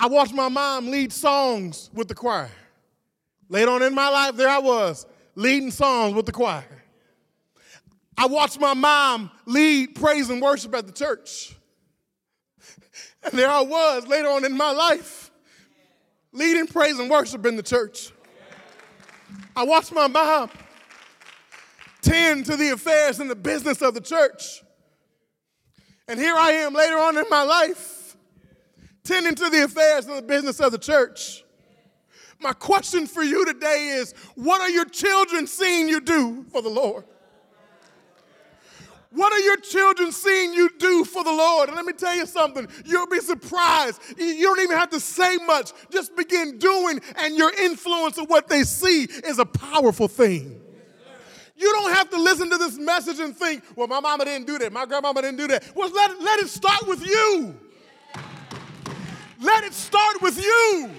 I watched my mom lead songs with the choir. Later on in my life, there I was leading songs with the choir. I watched my mom lead praise and worship at the church. And there I was later on in my life leading praise and worship in the church. I watched my mom tend to the affairs and the business of the church. And here I am later on in my life tending to the affairs and the business of the church. My question for you today is what are your children seeing you do for the Lord? What are your children seeing you do for the Lord? And let me tell you something, you'll be surprised. You don't even have to say much, just begin doing, and your influence of what they see is a powerful thing. You don't have to listen to this message and think, well, my mama didn't do that, my grandmama didn't do that. Well, let, let it start with you. Let it start with you.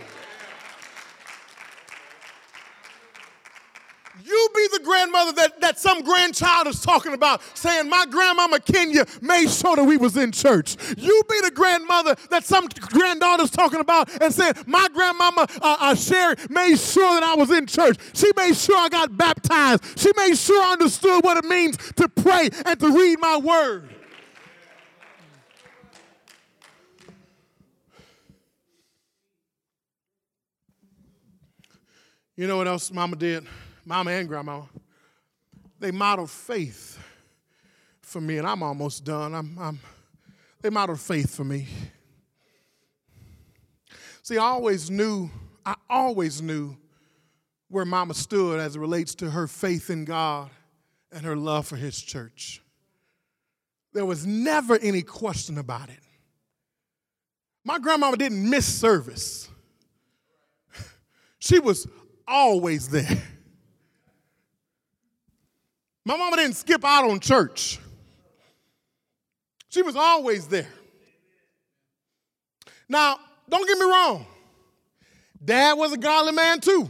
You be the grandmother that, that some grandchild is talking about, saying, My grandmama Kenya made sure that we was in church. You be the grandmother that some granddaughter's talking about and saying, My grandmama uh, uh, Sherry made sure that I was in church. She made sure I got baptized. She made sure I understood what it means to pray and to read my word. You know what else mama did? Mama and grandma. They modeled faith for me, and I'm almost done. I'm, I'm, they modeled faith for me. See, I always knew, I always knew where mama stood as it relates to her faith in God and her love for his church. There was never any question about it. My grandmama didn't miss service. [LAUGHS] She was always there. My mama didn't skip out on church. She was always there. Now, don't get me wrong. Dad was a godly man too.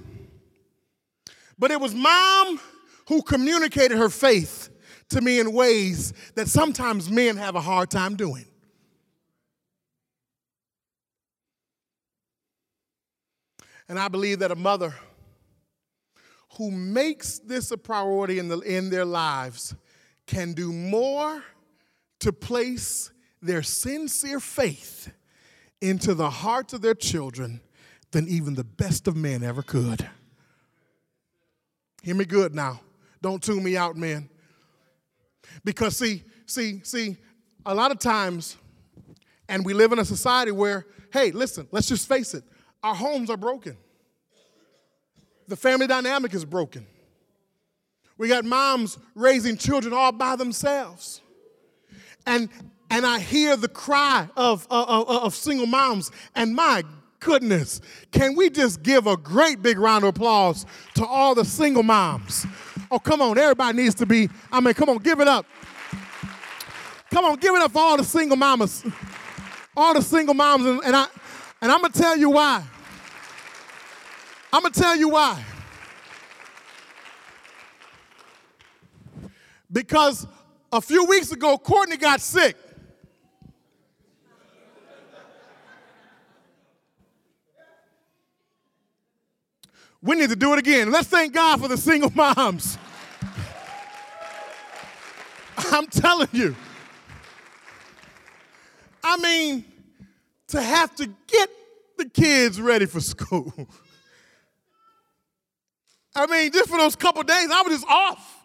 But it was mom who communicated her faith to me in ways that sometimes men have a hard time doing. And I believe that a mother who makes this a priority in, the, in their lives can do more to place their sincere faith into the hearts of their children than even the best of men ever could. Hear me good now. Don't tune me out, man. Because see, see, see, a lot of times, and we live in a society where, hey, listen, let's just face it, our homes are broken. The family dynamic is broken. We got moms raising children all by themselves. And and I hear the cry of, of, of, single moms, and my goodness, can we just give a great big round of applause to all the single moms? Oh, come on, everybody needs to be, I mean, come on, give it up. Come on, give it up for all the single mamas. All the single moms, and, and I and I'm gonna tell you why. I'm gonna tell you why. Because a few weeks ago, Courtney got sick. We need to do it again. Let's thank God for the single moms. [LAUGHS] I'm telling you. I mean, to have to get the kids ready for school. [LAUGHS] I mean, just for those couple days, I was just off.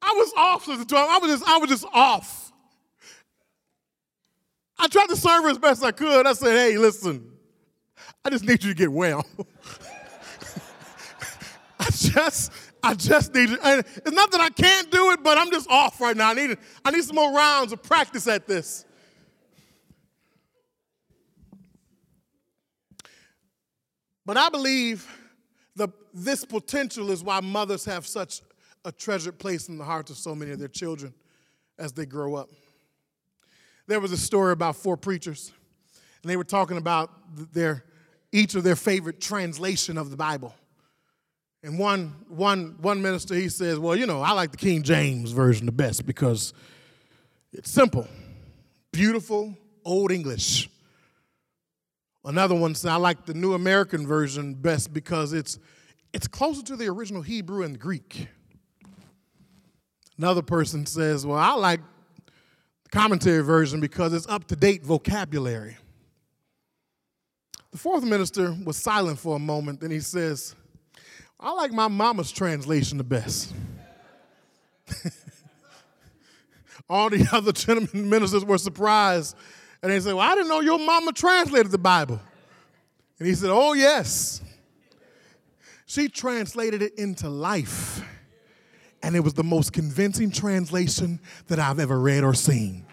I was off, Sister 12. I was just, I was just off. I tried to serve her as best I could. I said, hey, listen, I just need you to get well. [LAUGHS] I just, I just need it. It's not that I can't do it, but I'm just off right now. I need, I need some more rounds of practice at this. But I believe the, this potential is why mothers have such a treasured place in the hearts of so many of their children as they grow up. There was a story about four preachers, and they were talking about their, each of their favorite translation of the Bible. And one, one, one minister, he says, Well, you know, I like the King James version the best because it's simple, beautiful, old English. Another one said, I like the New American version best because it's, it's closer to the original Hebrew and Greek. Another person says, Well, I like the commentary version because it's up to date vocabulary. The fourth minister was silent for a moment, then he says, I like my mama's translation the best. [LAUGHS] All the [LAUGHS] other gentlemen ministers were surprised. And they said, Well, I didn't know your mama translated the Bible. And he said, Oh, yes. She translated it into life. And it was the most convincing translation that I've ever read or seen.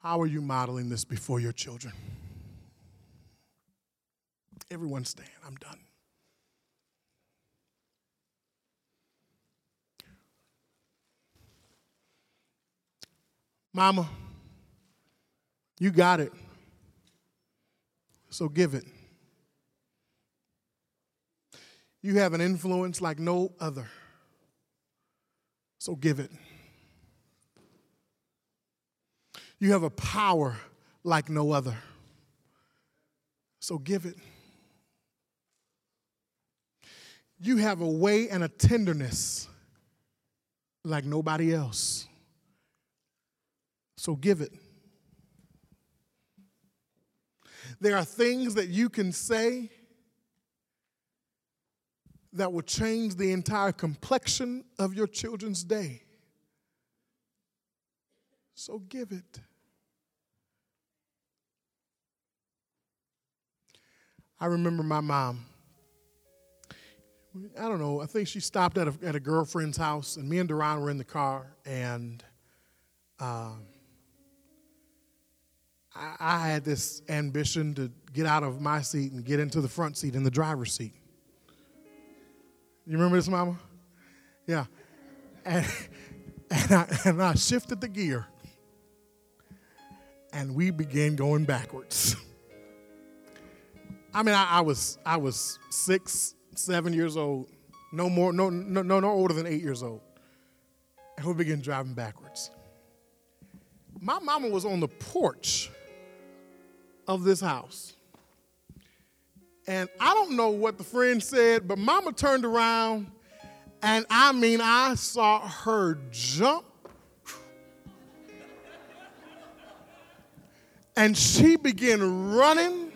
How are you modeling this before your children? Everyone stand. I'm done. Mama, you got it. So give it. You have an influence like no other. So give it. You have a power like no other. So give it. You have a way and a tenderness like nobody else. So give it. There are things that you can say that will change the entire complexion of your children's day. So give it. I remember my mom. I don't know, I think she stopped at a, at a girlfriend's house, and me and Duran were in the car, and um, I, I had this ambition to get out of my seat and get into the front seat in the driver's seat. You remember this, Mama? Yeah. And, [LAUGHS] and, I, and I shifted the gear, and we began going backwards. [LAUGHS] I mean, I, I, was I was six, seven years old, no more, no, no, no, no older than eight years old, and we began driving backwards. My mama was on the porch of this house. And I don't know what the friend said, but mama turned around, and I mean, I saw her jump. And she began running.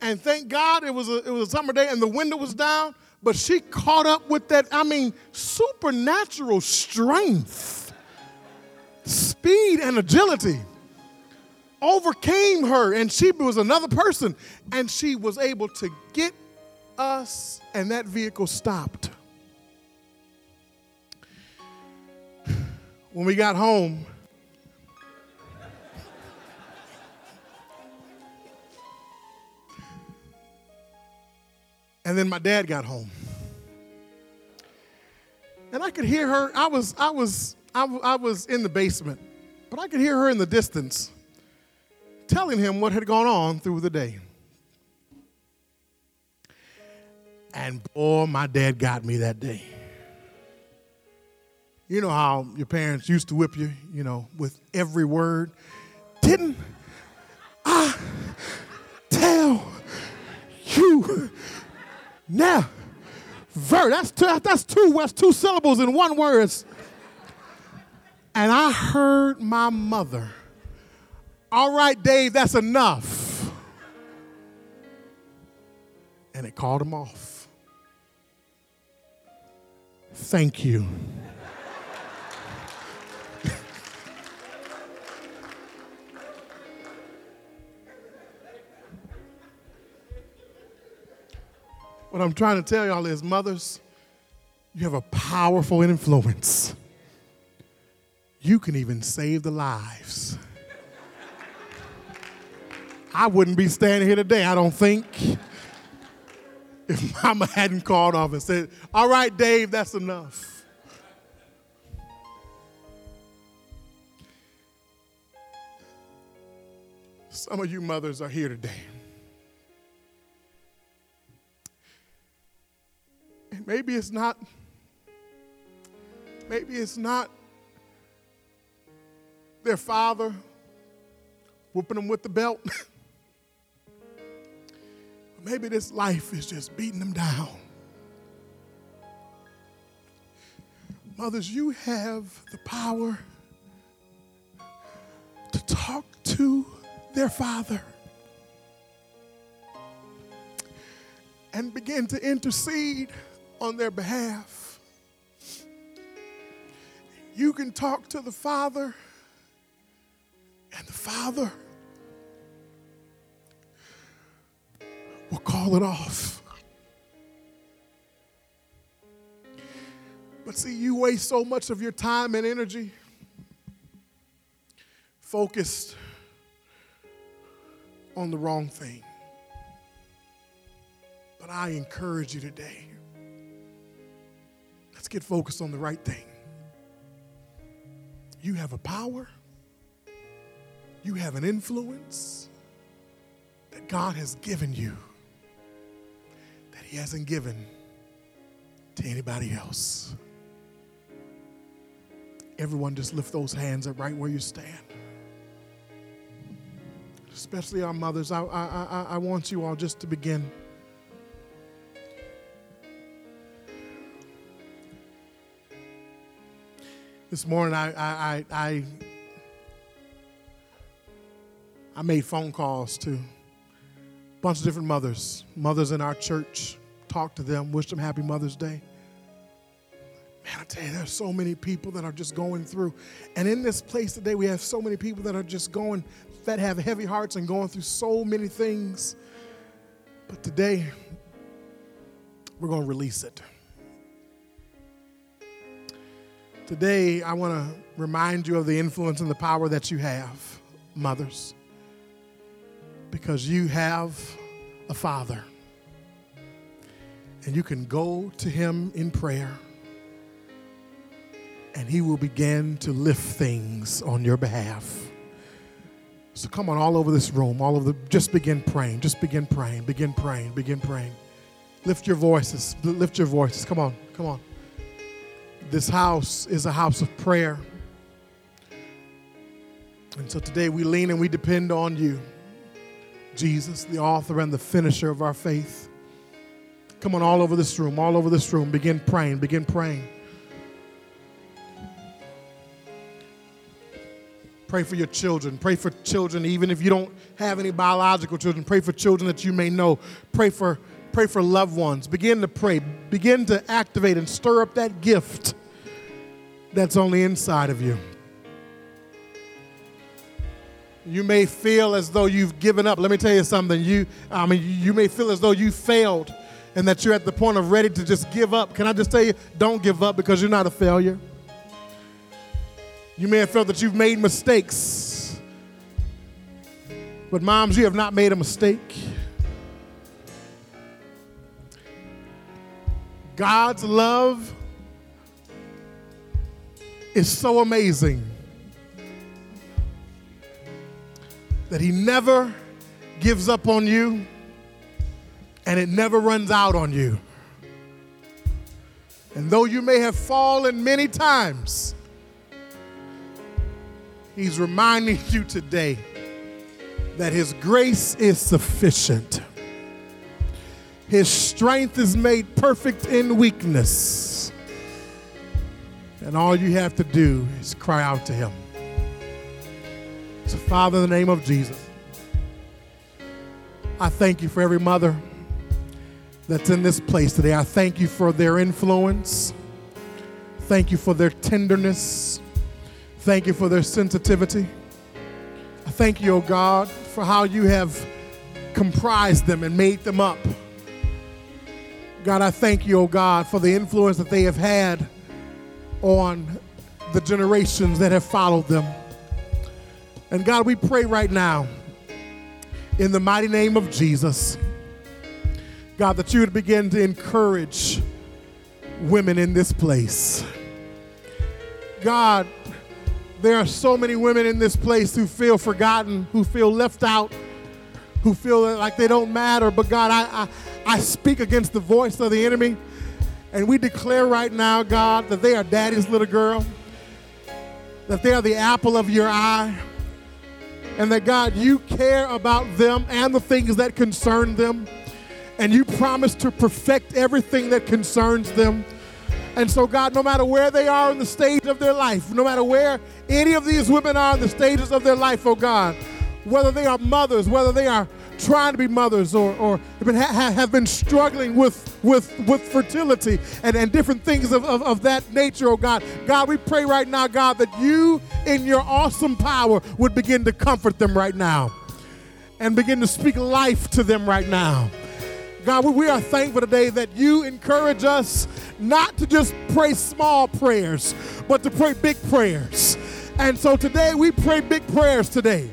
And thank God it was a, it was a summer day and the window was down, but she caught up with that, I mean, supernatural strength, speed, and agility overcame her, and she was another person, and she was able to get us, and that vehicle stopped. [SIGHS] When we got home, and then my dad got home. And I could hear her. I was, I was, I, I was in the basement, but I could hear her in the distance telling him what had gone on through the day. And boy, my dad got me that day. You know how your parents used to whip you, you know, with every word. Didn't I tell you now? That's two, that's two, that's two syllables in one word. And I heard my mother all right, Dave, that's enough. And it called him off. Thank you. what I'm trying to tell y'all is, mothers, you have a powerful influence. You can even save the lives I wouldn't be standing here today, I don't think, [LAUGHS] if mama hadn't called off and said, All right, Dave, that's enough. Some of you mothers are here today. And maybe it's not, maybe it's not their father whooping them with the belt. [LAUGHS] Maybe this life is just beating them down. Mothers, you have the power to talk to their father and begin to intercede on their behalf. You can talk to the father, and the father call it off. But see, you waste so much of your time and energy focused on the wrong thing. But I encourage you today let's get focused on the right thing. You have a power, you have an influence that God has given you he hasn't given to anybody else. Everyone, just lift those hands up right where you stand. Especially our mothers. I, I, I, I want you all just to begin. This morning, I, I, I, I made phone calls to bunch of different mothers, mothers in our church, Talk to them, wish them happy Mother's Day. Man, I tell you, there's so many people that are just going through. And in this place today, we have so many people that are just going, that have heavy hearts and going through so many things. But today, we're going to release it. Today, I want to remind you of the influence and the power that you have, mothers, because you have a father. And you can go to him in prayer, and he will begin to lift things on your behalf. So come on, all over this room, all of the, just begin praying, just begin praying, begin praying, begin praying. Lift your voices, lift your voices. Come on, come on. This house is a house of prayer. And so today we lean and we depend on you, Jesus, the author and the finisher of our faith. Come on, all over this room, all over this room, begin praying, begin praying. Pray for your children. Pray for children, even if you don't have any biological children. Pray for children that you may know. Pray for, pray for loved ones. Begin to pray. Begin to activate and stir up that gift that's on the inside of you. You may feel as though you've given up. Let me tell you something. You, I mean, you may feel as though you failed and that you're at the point of ready to just give up. Can I just tell you, don't give up because you're not a failure. You may have felt that you've made mistakes. But, moms, you have not made a mistake. God's love is so amazing that He never gives up on you and it never runs out on you. And though you may have fallen many times, He's reminding you today that His grace is sufficient. His strength is made perfect in weakness. And all you have to do is cry out to Him. So, Father, in the name of Jesus, I thank you for every mother that's in this place today. I thank you for their influence. Thank you for their tenderness. Thank you for their sensitivity. I thank you, O oh God, for how you have comprised them and made them up. God, I thank you, O oh God, for the influence that they have had on the generations that have followed them. And God, we pray right now in the mighty name of Jesus, God, that you would begin to encourage women in this place. God, there are so many women in this place who feel forgotten, who feel left out, who feel like they don't matter. But God, I, I, I speak against the voice of the enemy. And we declare right now, God, that they are daddy's little girl, that they are the apple of your eye, and that, God, you care about them and the things that concern them, and you promise to perfect everything that concerns them. And so, God, no matter where they are in the stage of their life, no matter where any of these women are in the stages of their life, oh God, whether they are mothers, whether they are trying to be mothers or, or have been struggling with, with, with fertility and, and different things of, of, of that nature, oh God. God, we pray right now, God, that you in your awesome power would begin to comfort them right now and begin to speak life to them right now. God, we are thankful today that you encourage us not to just pray small prayers, but to pray big prayers. And so today we pray big prayers today.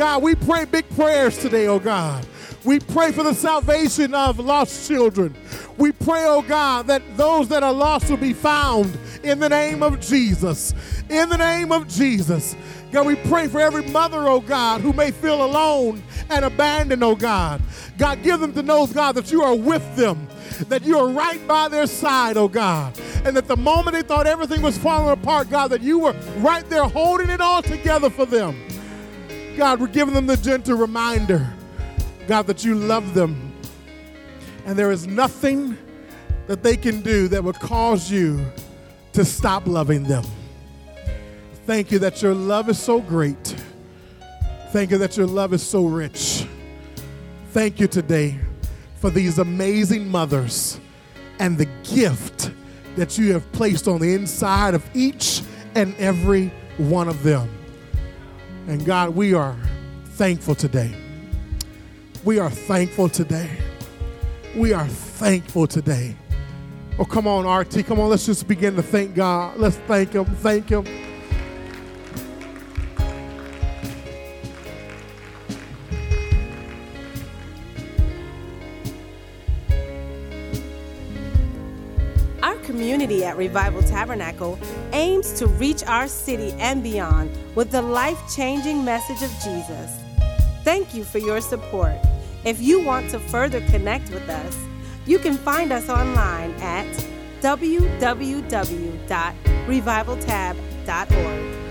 God, we pray big prayers today, oh God. We pray for the salvation of lost children. We pray, oh God, that those that are lost will be found in the name of Jesus. In the name of Jesus. God, we pray for every mother, oh God, who may feel alone and abandoned, oh God. God, give them to know, God, that you are with them, that you are right by their side, oh God. And that the moment they thought everything was falling apart, God, that you were right there holding it all together for them. God, we're giving them the gentle reminder, God, that you love them. And there is nothing that they can do that would cause you to stop loving them. Thank you that your love is so great. Thank you that your love is so rich. Thank you today for these amazing mothers and the gift that you have placed on the inside of each and every one of them. And God, we are thankful today. We are thankful today. We are thankful today. Oh, come on, RT. Come on, let's just begin to thank God. Let's thank Him. Thank Him. Community at Revival Tabernacle aims to reach our city and beyond with the life changing message of Jesus. Thank you for your support. If you want to further connect with us, you can find us online at www.revivaltab.org.